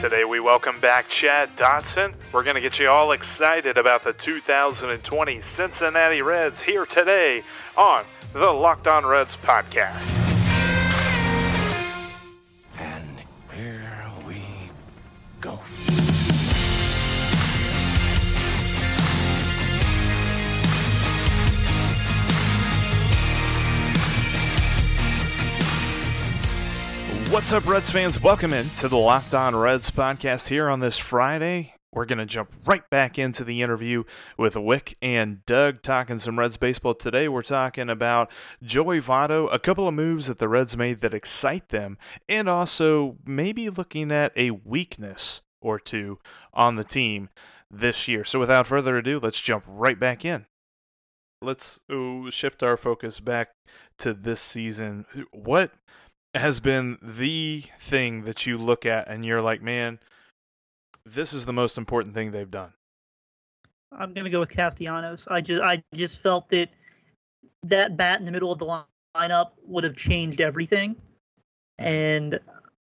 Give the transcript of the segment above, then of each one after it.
Today we welcome back Chad Dotson. We're going to get you all excited about the 2020 Cincinnati Reds here today on the Locked On Reds podcast. And here we go. What's up, Reds fans? Welcome in to the Locked On Reds podcast here on this Friday. We're going to jump right back into the interview with Wick and Doug talking some Reds baseball. Today, we're talking about Joey Votto, a couple of moves that the Reds made that excite them, and also maybe looking at a weakness or two on the team this year. So, without further ado, let's jump right back in. Let's shift our focus back to this season. What has been the thing that you look at and you're like, man, this is the most important thing they've done? I'm gonna go with Castellanos. I just I just felt that that bat in the middle of the lineup would have changed everything, and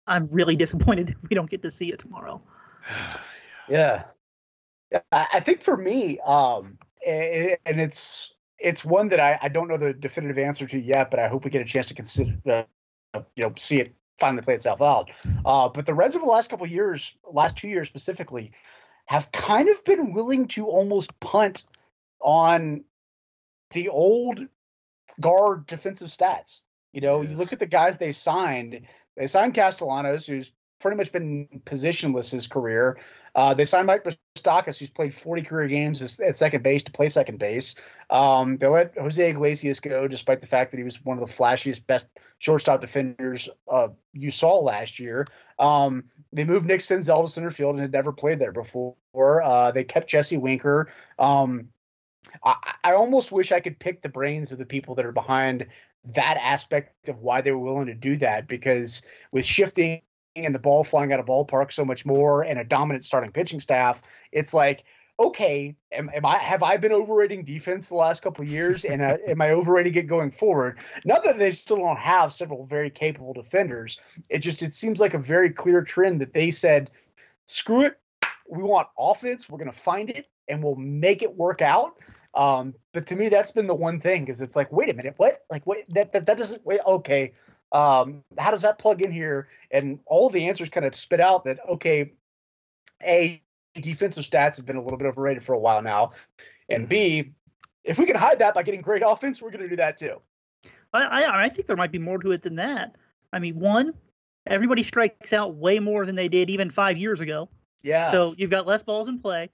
I'm really disappointed that we don't get to see it tomorrow. yeah. yeah, I think for me, um, and it's it's one that I, I don't know the definitive answer to yet, but I hope we get a chance to consider uh, you know see it finally play itself out. Uh, but the Reds over the last couple years, last two years specifically, have kind of been willing to almost punt on the old guard defensive stats. You know, yes. you look at the guys they signed. They signed Castellanos, who's pretty much been positionless his career. Uh, they signed Mike Moustakas, who's played 40 career games at second base to play second base. Um, they let Jose Iglesias go, despite the fact that he was one of the flashiest, best shortstop defenders uh, you saw last year. Um, they moved Nick Senzel to center field and had never played there before. Uh, they kept Jesse Winker. Um, I, I almost wish I could pick the brains of the people that are behind that aspect of why they were willing to do that because with shifting and the ball flying out of ballpark so much more and a dominant starting pitching staff, it's like, okay, am, am I have I been overrating defense the last couple of years, and uh, am I overrating it going forward? Not that they still don't have several very capable defenders. It just it seems like a very clear trend that they said, screw it, we want offense. We're gonna find it and we'll make it work out. Um, but to me, that's been the one thing because it's like, wait a minute, what? Like, wait, that that, that doesn't wait. Okay, um, how does that plug in here? And all the answers kind of spit out that okay, a defensive stats have been a little bit overrated for a while now, and B, if we can hide that by getting great offense, we're going to do that too. I, I, I think there might be more to it than that. I mean, one, everybody strikes out way more than they did even five years ago. Yeah. So you've got less balls in play.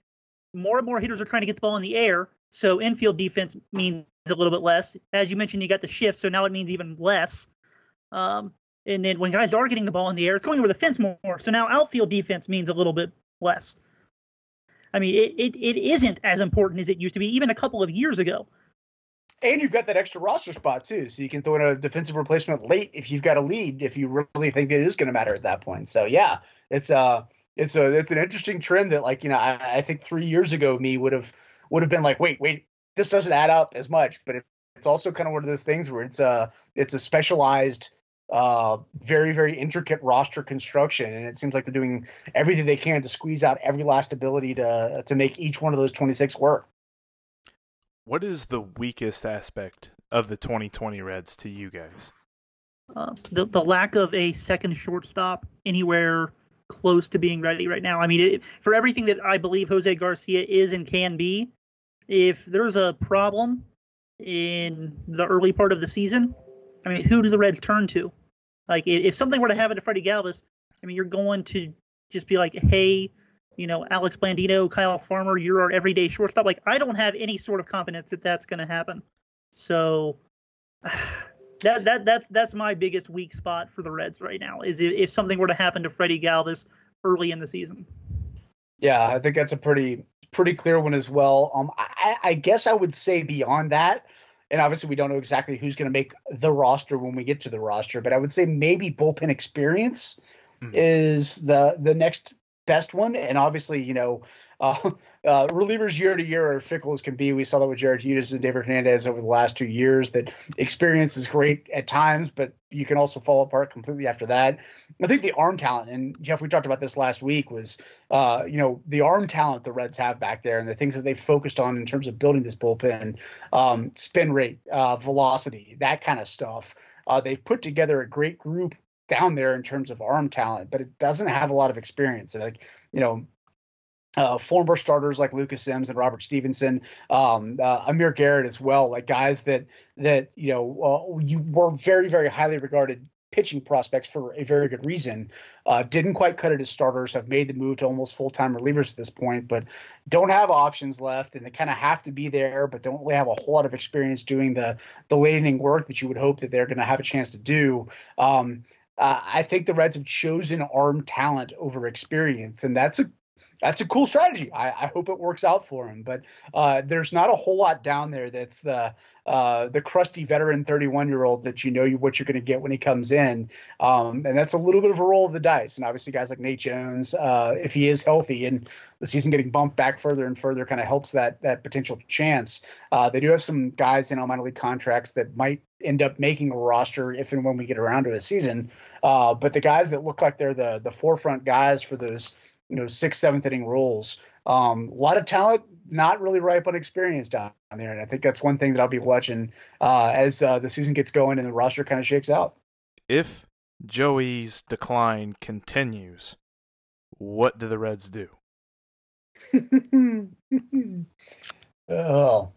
More and more hitters are trying to get the ball in the air. So infield defense means a little bit less. As you mentioned, you got the shift, so now it means even less. Um, and then when guys are getting the ball in the air, it's going over the fence more. So now outfield defense means a little bit less. I mean, it, it, it isn't as important as it used to be even a couple of years ago. And you've got that extra roster spot too, so you can throw in a defensive replacement late if you've got a lead, if you really think it is going to matter at that point. So yeah, it's uh, it's a it's an interesting trend that like you know I, I think three years ago me would have would have been like wait wait this doesn't add up as much, but it's also kind of one of those things where it's a it's a specialized uh, very very intricate roster construction, and it seems like they're doing everything they can to squeeze out every last ability to to make each one of those 26 work. What is the weakest aspect of the 2020 Reds to you guys? Uh, the the lack of a second shortstop anywhere close to being ready right now. I mean, it, for everything that I believe Jose Garcia is and can be, if there's a problem in the early part of the season, I mean, who do the Reds turn to? Like, if something were to happen to Freddie Galvis, I mean, you're going to just be like, hey, you know, Alex Blandino, Kyle Farmer, you're our everyday shortstop. Like, I don't have any sort of confidence that that's going to happen. So that that that's that's my biggest weak spot for the Reds right now is if, if something were to happen to Freddie Galvis early in the season. Yeah, I think that's a pretty pretty clear one as well. Um, I, I, guess I would say beyond that, and obviously we don't know exactly who's going to make the roster when we get to the roster, but I would say maybe bullpen experience mm-hmm. is the the next best one, and obviously you know. Uh, uh, relievers year to year are fickle as can be. We saw that with Jared Hughes and David Hernandez over the last two years. That experience is great at times, but you can also fall apart completely after that. I think the arm talent, and Jeff, we talked about this last week, was uh, you know the arm talent the Reds have back there, and the things that they focused on in terms of building this bullpen, um, spin rate, uh, velocity, that kind of stuff. Uh, they've put together a great group down there in terms of arm talent, but it doesn't have a lot of experience. And like you know, uh, former starters like Lucas Sims and Robert Stephenson, um, uh, Amir Garrett as well, like guys that that you know uh, you were very very highly regarded pitching prospects for a very good reason. Uh, didn't quite cut it as starters, have made the move to almost full time relievers at this point, but don't have options left, and they kind of have to be there, but don't really have a whole lot of experience doing the the late inning work that you would hope that they're going to have a chance to do. Um, uh, I think the Reds have chosen arm talent over experience, and that's a that's a cool strategy. I, I, hope it works out for him. But uh, there's not a whole lot down there that's the uh, the crusty veteran 31 year old that you know what you're going to get when he comes in, um, and that's a little bit of a roll of the dice. And obviously, guys like Nate Jones, uh, if he is healthy and the season getting bumped back further and further, kind of helps that that potential chance. Uh, they do have some guys in all minor league contracts that might end up making a roster if and when we get around to a season. Uh, but the guys that look like they're the the forefront guys for those you know sixth, seventh inning roles. Um, a lot of talent, not really ripe on experience down there, and I think that's one thing that I'll be watching uh, as uh, the season gets going and the roster kind of shakes out. If Joey's decline continues, what do the Reds do? oh,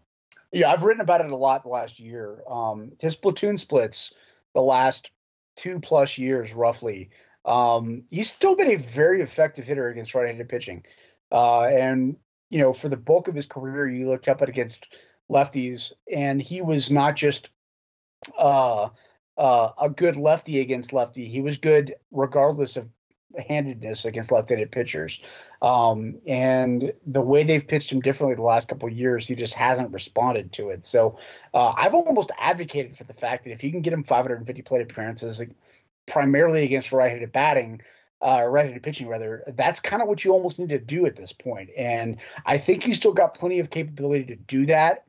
yeah, I've written about it a lot last year. Um, his platoon splits the last two plus years, roughly, um, he's still been a very effective hitter against right-handed pitching, uh, and you know for the bulk of his career, you looked up at against lefties, and he was not just uh, uh, a good lefty against lefty. He was good regardless of handedness against left-handed pitchers. Um, and the way they've pitched him differently the last couple years, he just hasn't responded to it. So uh, I've almost advocated for the fact that if you can get him 550 plate appearances, primarily against right-handed batting, uh, right-handed pitching rather. That's kind of what you almost need to do at this point, and I think you still got plenty of capability to do that.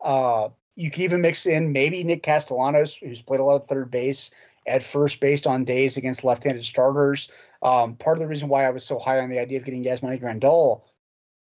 Uh, you can even mix in maybe Nick Castellanos, who's played a lot of third base at first based on days against left-handed starters. Um, part of the reason why I was so high on the idea of getting Yasmani Grandal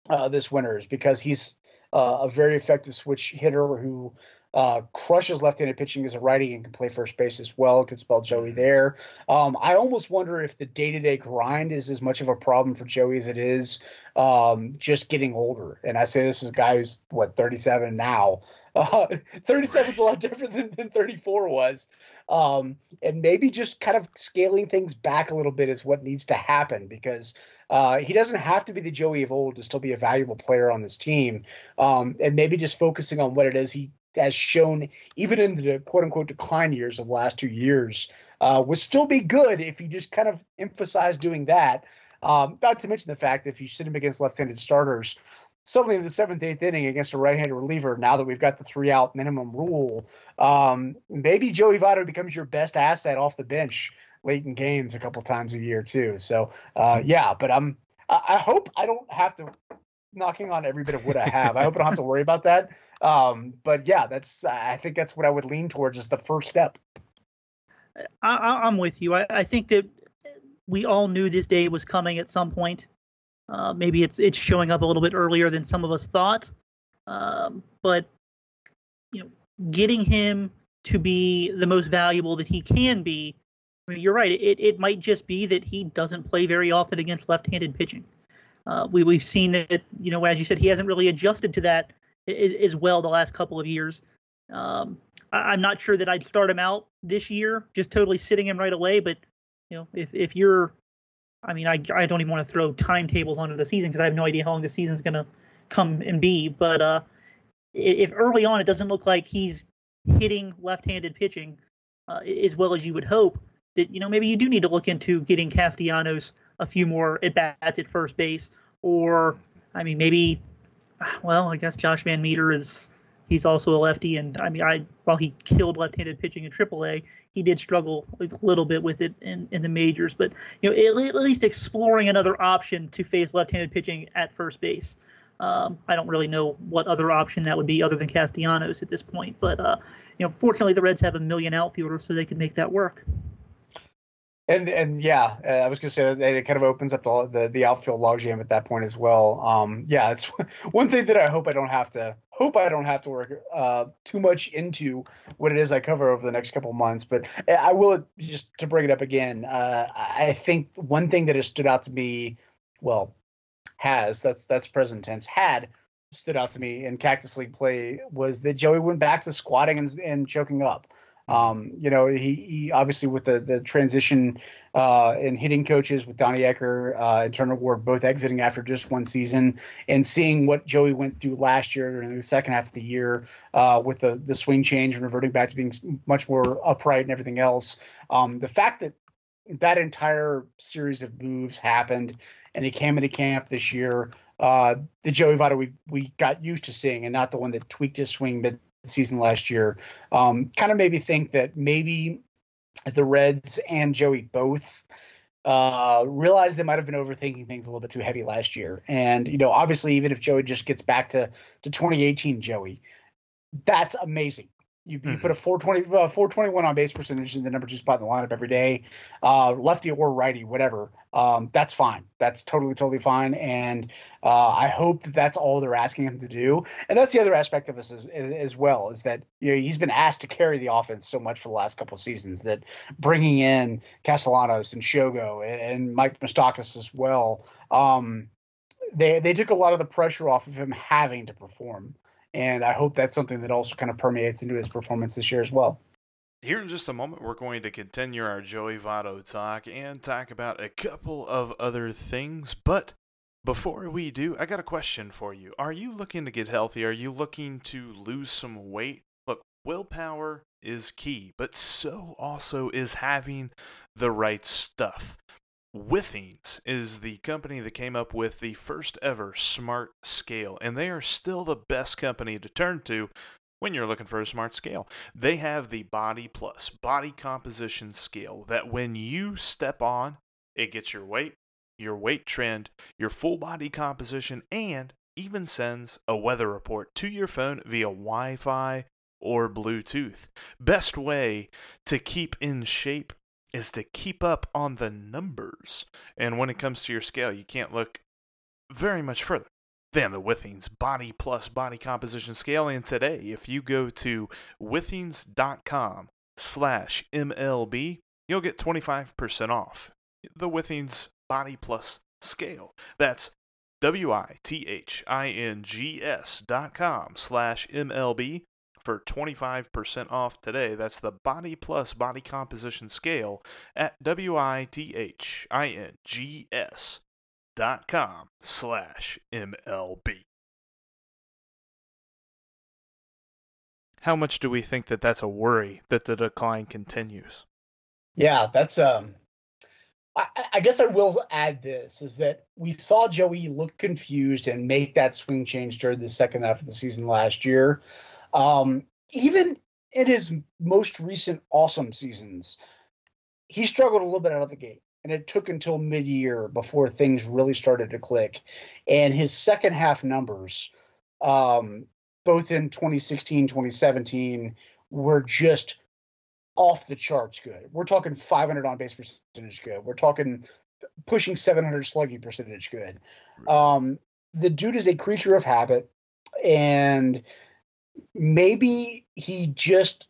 uh, this winter is because he's uh, a very effective switch hitter who uh, crushes left-handed pitching as a righty and can play first base as well. Could spell Joey there. Um, I almost wonder if the day-to-day grind is as much of a problem for Joey as it is um, just getting older. And I say this is a guy who's what 37 now. Uh, 37 is a lot different than, than 34 was. Um, and maybe just kind of scaling things back a little bit is what needs to happen because uh, he doesn't have to be the Joey of old to still be a valuable player on this team. Um, and maybe just focusing on what it is he has shown, even in the quote unquote decline years of the last two years, uh, would still be good if you just kind of emphasize doing that. Um, not to mention the fact that if you sit him against left handed starters, suddenly in the seventh, eighth inning against a right-handed reliever, now that we've got the three-out minimum rule, um, maybe Joey Votto becomes your best asset off the bench late in games a couple times a year too. So uh, yeah, but I'm I hope I don't have to knocking on every bit of wood I have. I hope I don't have to worry about that. Um, but yeah, that's I think that's what I would lean towards as the first step. I, am with you. I, I, think that we all knew this day was coming at some point. Uh, maybe it's it's showing up a little bit earlier than some of us thought. Um, but you know, getting him to be the most valuable that he can be. I mean, you're right. It it might just be that he doesn't play very often against left-handed pitching. Uh, we we've seen that you know as you said he hasn't really adjusted to that as, as well the last couple of years. Um, I, am not sure that I'd start him out this year, just totally sitting him right away. But you know if if you're, I mean I I don't even want to throw timetables onto the season because I have no idea how long the season's gonna come and be. But uh, if early on it doesn't look like he's hitting left-handed pitching uh, as well as you would hope, that you know maybe you do need to look into getting Castellanos a few more at bats at first base, or I mean maybe Well, I guess Josh VanMeter is he's also a lefty, and I mean, I while he killed left-handed pitching in AAA, he did struggle a little bit with it in, in the majors. But you know, at, least exploring another option to face left-handed pitching at first base. Um, I don't really know what other option that would be other than Castellanos at this point, but uh, you know, fortunately the Reds have a million outfielders, so they can make that work. And and yeah, uh, I was gonna say that it kind of opens up the the, the outfield logjam at that point as well. Um, yeah, it's one thing that I hope I don't have to hope I don't have to work uh, too much into what it is I cover over the next couple months. But I will just to bring it up again. Uh, I think one thing that has stood out to me, well, has that's that's present tense had stood out to me in Cactus League play was that Joey went back to squatting and, and choking up. Um, you know, he, he, obviously with the the transition uh, in hitting coaches with Donnie Ecker uh, and Turner Ward both exiting after just one season, and seeing what Joey went through last year during the second half of the year uh, with the the swing change and reverting back to being much more upright and everything else. Um, the fact that that entire series of moves happened, and he came into camp this year. Uh, the Joey Votto we we got used to seeing, and not the one that tweaked his swing mid season last year, um, kind of made me think that maybe the Reds and Joey both uh, realized they might have been overthinking things a little bit too heavy last year. And you know, obviously, even if Joey just gets back to to 2018 Joey, that's amazing. You, you mm-hmm. put a 420, uh, 421 on base percentage in the number two spot in the lineup every day, uh, lefty or righty, whatever. Um, that's fine. That's totally, totally fine. And uh, I hope that that's all they're asking him to do. And that's the other aspect of this as, as well is that you know he's been asked to carry the offense so much for the last couple of seasons that bringing in Castellanos and Shogo and, Mike Moustakas as well. Um, they they took a lot of the pressure off of him having to perform. And I hope that's something that also kind of permeates into his performance this year as well. Here in just a moment, we're going to continue our Joey Votto talk and talk about a couple of other things. But before we do, I got a question for you. Are you looking to get healthy? Are you looking to lose some weight? Look, willpower is key, but so also is having the right stuff. Withings is the company that came up with the first ever smart scale, and they are still the best company to turn to when you're looking for a smart scale. They have the Body Plus body composition scale that when you step on, it gets your weight, your weight trend, your full body composition, and even sends a weather report to your phone via Wi Fi or Bluetooth. Best way to keep in shape is to keep up on the numbers. And when it comes to your scale, you can't look very much further than the Withings Body Plus Body Composition Scale. And today, if you go to withings.com slash MLB, you'll get 25% off the Withings Body Plus Scale. That's W-I-T-H-I-N-G-S dot com slash MLB for 25% off today. That's the Body Plus Body Composition Scale at W-I-T-H-I-N-G-S dot com slash MLB. How much do we think that that's a worry that the decline continues? Yeah, that's um I, I, guess I will add this is that we saw Joey look confused and make that swing change during the second half of the season last year. Um, even in his most recent awesome seasons, he struggled a little bit out of the gate. And it took until mid year before things really started to click. And his second half numbers, um, both in 2016, 2017, were just off the charts good. We're talking 500 on base percentage good. We're talking pushing 700 slugging percentage good. Um, the dude is a creature of habit, and maybe he just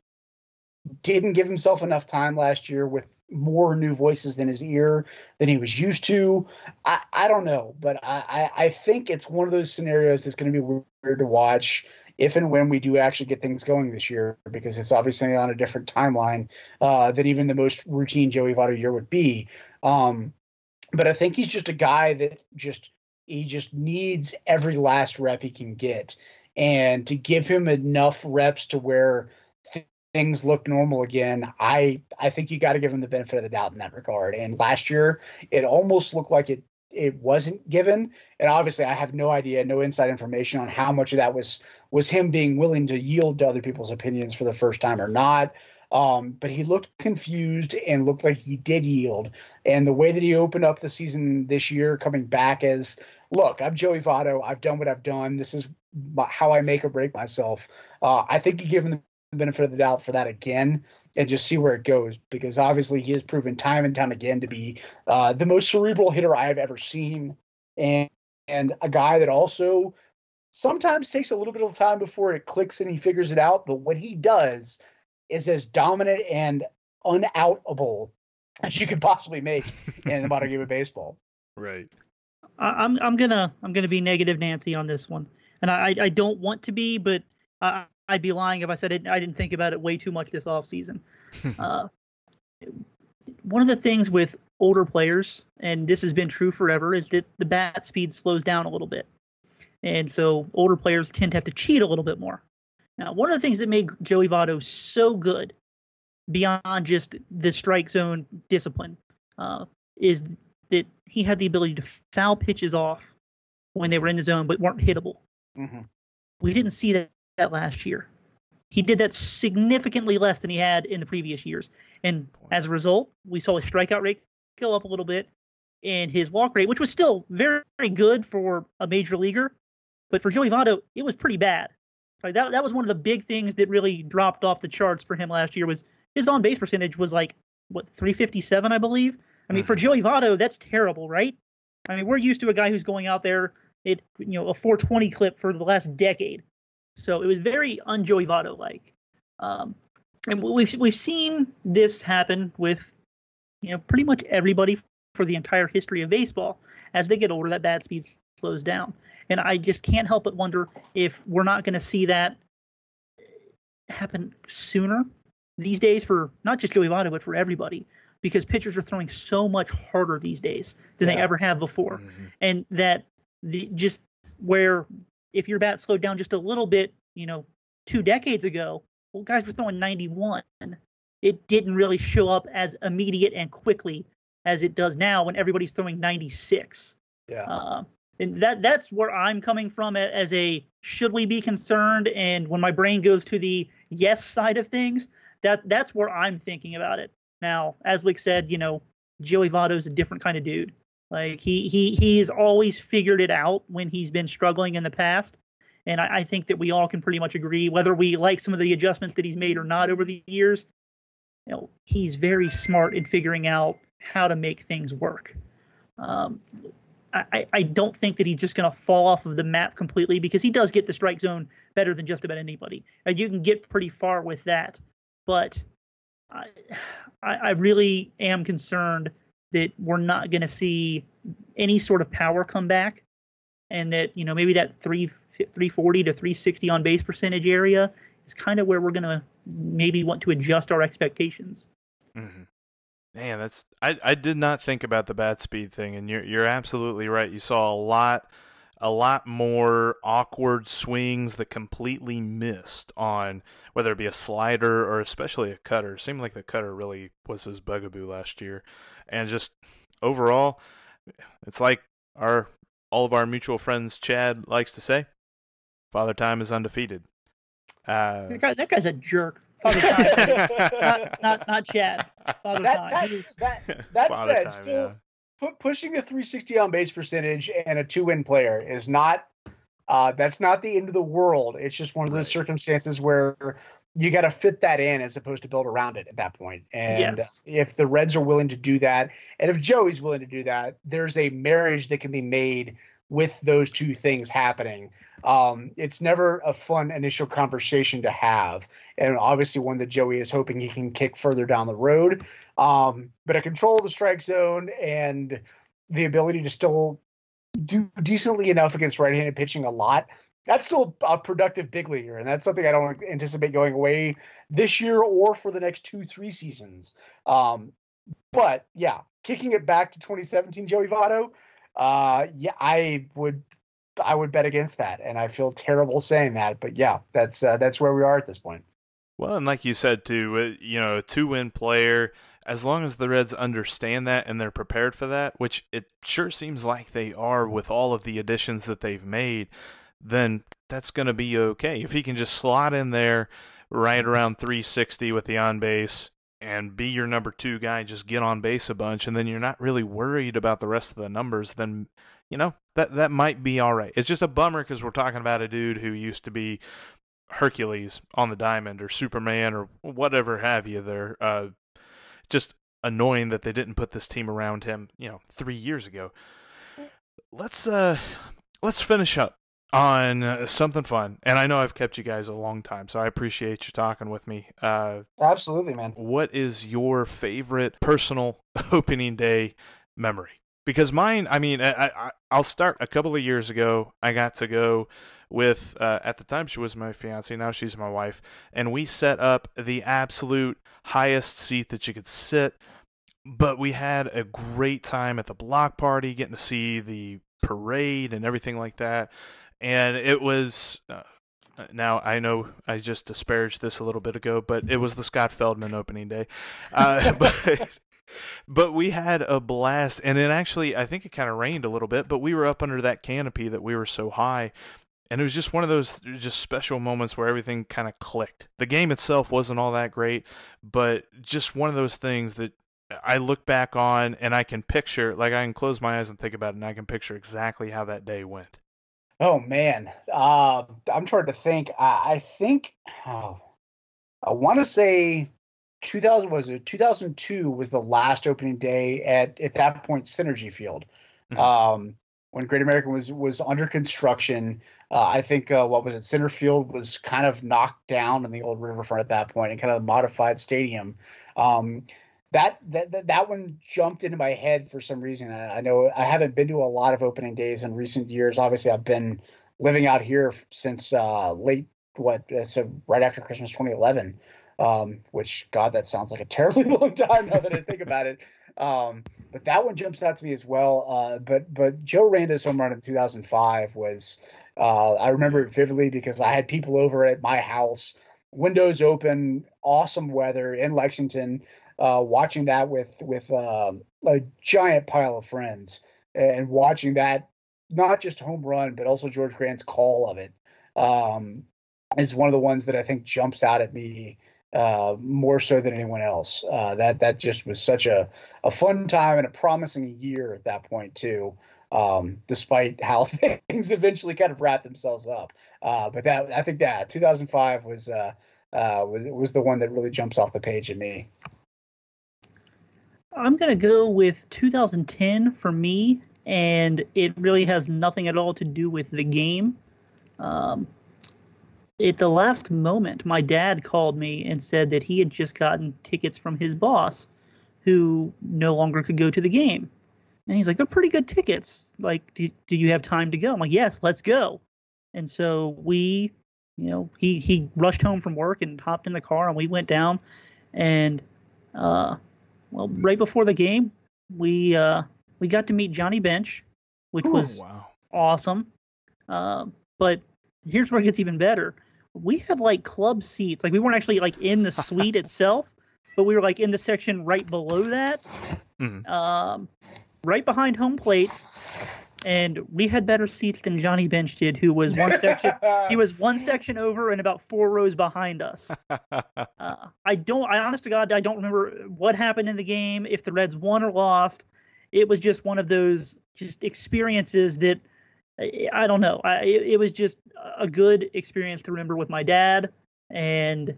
didn't give himself enough time last year with more new voices than his ear than he was used to. I, I don't know, but I, I think it's one of those scenarios that's going to be weird to watch if and when we do actually get things going this year, because it's obviously on a different timeline uh, than even the most routine Joey Votto year would be. Um, but I think he's just a guy that just he just needs every last rep he can get and to give him enough reps to where th- things look normal again i i think you got to give him the benefit of the doubt in that regard and last year it almost looked like it it wasn't given. And obviously, I have no idea, no inside information on how much of that was was him being willing to yield to other people's opinions for the first time or not. Um, but he looked confused and looked like he did yield. And the way that he opened up the season this year, coming back as, look, I'm Joey Votto. I've done what I've done. This is how I make or break myself. Uh, I think you give him the benefit of the doubt for that again and just see where it goes because obviously he has proven time and time again to be uh, the most cerebral hitter I have ever seen and and a guy that also sometimes takes a little bit of time before it clicks and he figures it out but what he does is as dominant and unoutable as you could possibly make in the modern game of baseball. Right. I'm I'm gonna I'm gonna be negative Nancy on this one, and I I don't want to be, but I, I'd be lying if I said it, I didn't think about it way too much this off season. uh, one of the things with older players, and this has been true forever, is that the bat speed slows down a little bit, and so older players tend to have to cheat a little bit more. Now, one of the things that made Joey Votto so good, beyond just the strike zone discipline, uh, is that he had the ability to foul pitches off when they were in the zone but weren't hittable. Mm-hmm. We didn't see that, that last year. He did that significantly less than he had in the previous years. And as a result, we saw his strikeout rate go up a little bit and his walk rate, which was still very, very good for a major leaguer. But for Joey Votto, it was pretty bad. Like that that was one of the big things that really dropped off the charts for him last year was his on base percentage was like what 357 I believe. I mean mm-hmm. for Joey Votto that's terrible, right? I mean we're used to a guy who's going out there it you know a 420 clip for the last decade. So it was very un Joey Votto like. Um, and we've we've seen this happen with you know pretty much everybody for the entire history of baseball. As they get older, that bat speed slows down. And I just can't help but wonder if we're not going to see that happen sooner these days for not just Joey Votto, but for everybody, because pitchers are throwing so much harder these days than yeah. they ever have before. Mm-hmm. And that the just where if your bat slowed down just a little bit, you know, two decades ago, well, guys were throwing 91. It didn't really show up as immediate and quickly as it does now when everybody's throwing 96. Yeah. Uh, and that that's where I'm coming from as a should we be concerned? And when my brain goes to the yes side of things, that that's where I'm thinking about it. Now, as Wick said, you know, Joey Votto's a different kind of dude. Like he he he's always figured it out when he's been struggling in the past. And I, I think that we all can pretty much agree, whether we like some of the adjustments that he's made or not over the years, you know, he's very smart in figuring out how to make things work. Um, I, I don't think that he's just going to fall off of the map completely because he does get the strike zone better than just about anybody. And you can get pretty far with that. But I, I really am concerned that we're not going to see any sort of power come back and that, you know, maybe that 3, 340 to 360 on base percentage area is kind of where we're going to maybe want to adjust our expectations. Mm-hmm. Man, that's I, I did not think about the bat speed thing, and you're you're absolutely right. You saw a lot a lot more awkward swings that completely missed on whether it be a slider or especially a cutter. It seemed like the cutter really was his bugaboo last year, and just overall, it's like our all of our mutual friends Chad likes to say, "Father Time is undefeated." Uh, that, guy, that guy's a jerk. Father Time, not, not not Chad. Father that, Time. That, that, that Father said, time, still yeah. Pushing a 360 on base percentage and a two win player is not. Uh, that's not the end of the world. It's just one of those circumstances where you got to fit that in as opposed to build around it at that point. And yes. if the Reds are willing to do that, and if Joey's willing to do that, there's a marriage that can be made with those two things happening. Um, it's never a fun initial conversation to have, and obviously one that Joey is hoping he can kick further down the road. Um, but a control of the strike zone and the ability to still do decently enough against right-handed pitching a lot. That's still a productive big leaguer, and that's something I don't anticipate going away this year or for the next two, three seasons. Um, but yeah, kicking it back to 2017, Joey Votto, uh, yeah, I would I would bet against that, and I feel terrible saying that, but yeah, that's uh, that's where we are at this point. Well, and like you said too, uh, you know, a two-win player as long as the Reds understand that and they're prepared for that, which it sure seems like they are with all of the additions that they've made, then that's going to be okay. If he can just slot in there right around 360 with the on base and be your number two guy, just get on base a bunch, and then you're not really worried about the rest of the numbers, then you know that that might be all right. It's just a bummer because we're talking about a dude who used to be Hercules on the diamond or Superman or whatever have you. There, uh, just annoying that they didn't put this team around him, you know, three years ago. Let's uh, let's finish up on uh, something fun. And I know I've kept you guys a long time, so I appreciate you talking with me. Uh, Absolutely, man. What is your favorite personal opening day memory? Because mine, I mean, I, I, I'll start a couple of years ago. I got to go with, uh, at the time, she was my fiance. Now she's my wife. And we set up the absolute highest seat that you could sit. But we had a great time at the block party, getting to see the parade and everything like that and it was. Uh, now I know I just disparaged this a little bit ago, but it was the Scott Feldman opening day. Uh, but but we had a blast, and it actually I think it kind of rained a little bit, but we were up under that canopy that we were so high, and it was just one of those just special moments where everything kind of clicked. The game itself wasn't all that great, but just one of those things that I look back on and I can picture, like I can close my eyes and think about it, and I can picture exactly how that day went. Oh man, uh, I'm trying to think. I, I think oh, I want to say 2000 was it 2002 was the last opening day at at that point Cinergy Field. Mm-hmm. Um, when Great American was was under construction, uh, I think uh, what was it? Center Field was kind of knocked down in the old Riverfront at that point, and kind of a modified stadium. Um, that, that that one jumped into my head for some reason. I, I, know I haven't been to a lot of opening days in recent years. Obviously, I've been living out here since uh, late what uh, so right after Christmas 2011. Um, which God, that sounds like a terribly long time now that I think about it. Um, but that one jumps out to me as well. Uh, but but Joe Randa's home run in 2005 was uh, I remember it vividly because I had people over at my house, windows open, awesome weather in Lexington uh, watching that with with um, a giant pile of friends and watching that not just home run but also George Grande's call of it um, is one of the ones that I think jumps out at me uh, more so than anyone else. Uh, that that just was such a, a fun time and a promising year at that point too. Um, despite how things eventually kind of wrap themselves up, uh, but that I think that 2005 was uh, uh, was was the one that really jumps off the page at me. I'm going to go with 2010 for me, and it really has nothing at all to do with the game. Um, at the last moment, my dad called me and said that he had just gotten tickets from his boss who no longer could go to the game. And he's like, they're pretty good tickets. Like, do, do you have time to go? I'm like, yes, let's go. And so we, you know, he, he rushed home from work and hopped in the car and we went down and, uh, well, right before the game, we uh, we got to meet Johnny Bench, which Ooh, was wow. awesome. Uh, but here's where it gets even better. We had like club seats. Like we weren't actually like in the suite itself, but we were like in the section right below that, mm-hmm. um, right behind home plate and we had better seats than Johnny Bench did, who was one section. he was one section over and about four rows behind us. Uh, I don't. I honest to God, I don't remember what happened in the game. If the Reds won or lost, it was just one of those just experiences that I, don't know. I, it, it was just a good experience to remember with my dad, and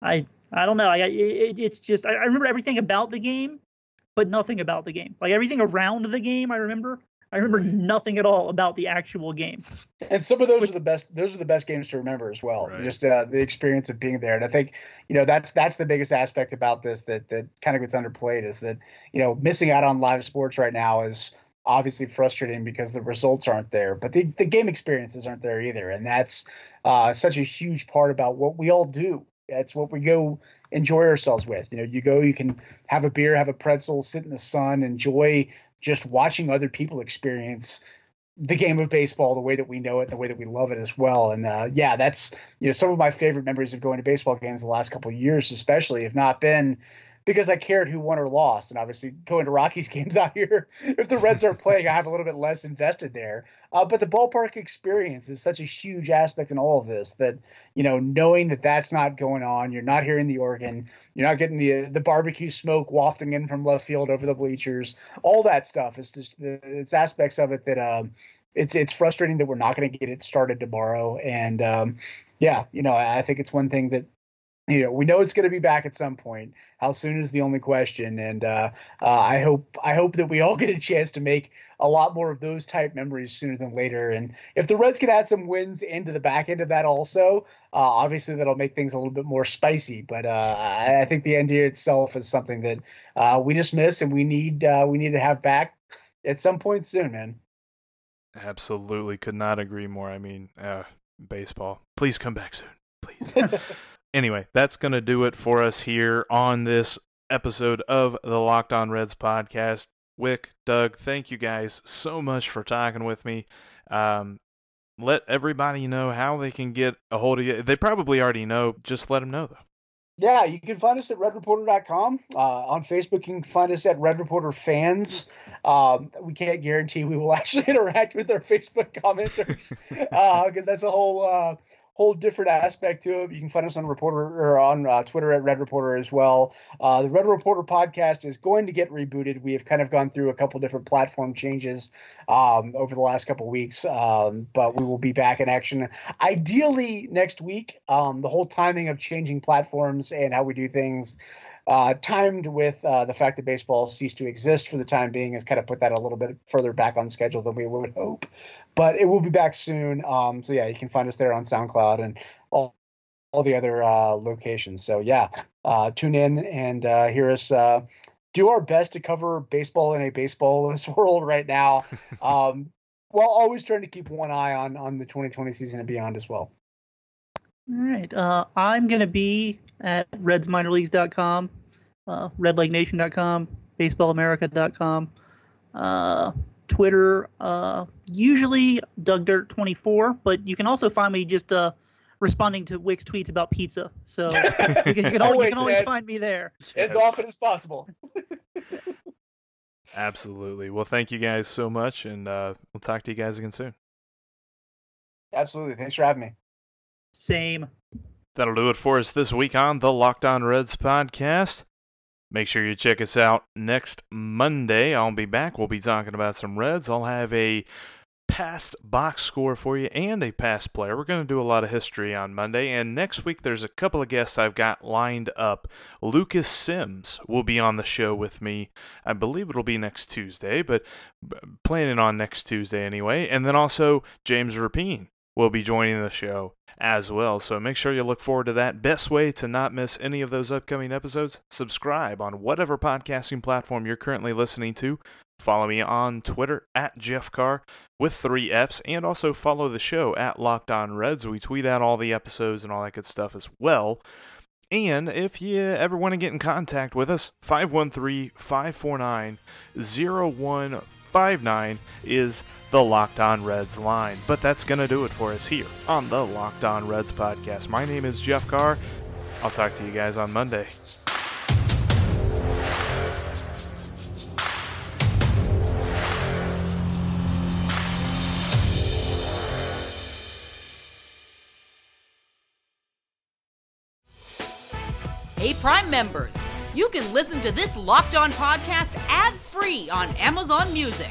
I I don't know. I it, it's just I remember everything about the game, but nothing about the game. Like everything around the game, I remember I remember nothing at all about the actual game. And some of those are the best. Those are the best games to remember as well. Right. Just uh, the experience of being there. And I think you know that's that's the biggest aspect about this that that kind of gets underplayed is that you know missing out on live sports right now is obviously frustrating because the results aren't there, but the, the game experiences aren't there either. And that's uh, such a huge part about what we all do. That's what we go enjoy ourselves with. You know, you go, you can have a beer, have a pretzel, sit in the sun, enjoy just watching other people experience the game of baseball the way that we know it, the way that we love it as well. And uh, yeah, that's you know some of my favorite memories of going to baseball games the last couple years, especially have not been because I cared who won or lost. And obviously, going to Rockies games out here, if the Reds are playing, I have a little bit less invested there. Uh, but the ballpark experience is such a huge aspect in all of this that you know, knowing that that's not going on, you're not hearing the organ, you're not getting the the barbecue smoke wafting in from left field over the bleachers, all that stuff is just it's aspects of it that um, it's it's frustrating that we're not going to get it started tomorrow. And um, yeah, you know, I think it's one thing that you know we know it's going to be back at some point. How soon is the only question and uh, uh, i hope i hope that we all get a chance to make a lot more of those type memories sooner than later. And if the reds can add some wins into the back end of that also uh, obviously that'll make things a little bit more spicy. But uh, I, I, think the year itself is something that uh, we just miss and we need uh, we need to have back at some point soon man. Absolutely. Could not agree more. I mean baseball. Please come back soon. Please Anyway, that's going to do it for us here on this episode of the Locked On Reds podcast. Wick, Doug, thank you guys so much for talking with me. Um, let everybody know how they can get a hold of you. They probably already know. Just let them know, though. Yeah, you can find us at redreporter.com. Uh, on Facebook, you can find us at Red Reporter Fans. Um, we can't guarantee we will actually interact with our Facebook commenters because uh, that's a whole uh, whole different aspect to it. You can find us on Reporter or on uh, Twitter at Red Reporter as well. Uh, the Red Reporter podcast is going to get rebooted. We have kind of gone through a couple different platform changes um, over the last couple weeks, um, but we will be back in action ideally next week. Um, the whole timing of changing platforms and how we do things uh, timed with uh, the fact that baseball ceased to exist for the time being has kind of put that a little bit further back on schedule than we would hope. But it will be back soon. Um, so yeah, you can find us there on SoundCloud and all all the other uh, locations. So yeah, uh, tune in and uh, hear us uh, do our best to cover baseball in a baseballless world right now, um, while always trying to keep one eye on on the 2020 season and beyond as well. All right. Uh, I'm going to be at redsminorleagues.com, uh, redlegnation.com, baseballamerica.com, uh, Twitter, uh, usually DougDirt24, but you can also find me just uh, responding to Wick's tweets about pizza. So you can, you can always, you can always find me there. Yes. As often as possible. yes. Absolutely. Well, thank you guys so much, and uh, we'll talk to you guys again soon. Absolutely. Thanks for having me. Same. That'll do it for us this week on the Locked On Reds podcast. Make sure you check us out next Monday. I'll be back. We'll be talking about some Reds. I'll have a past box score for you and a past player. We're going to do a lot of history on Monday. And next week, there's a couple of guests I've got lined up. Lucas Sims will be on the show with me. I believe it'll be next Tuesday, but planning on next Tuesday anyway. And then also James Rapien will be joining the show as well. So make sure you look forward to that. Best way to not miss any of those upcoming episodes, subscribe on whatever podcasting platform you're currently listening to. Follow me on Twitter at Jeff Carr with three F's, and also follow the show at Locked On Reds. We tweet out all the episodes and all that good stuff as well. And if you ever want to get in contact with us, 513 549 0159 is the Locked On Reds line. But that's going to do it for us here on the Locked On Reds podcast. My name is Jeff Carr. I'll talk to you guys on Monday. Hey, Prime members, you can listen to this Locked On podcast ad free on Amazon Music.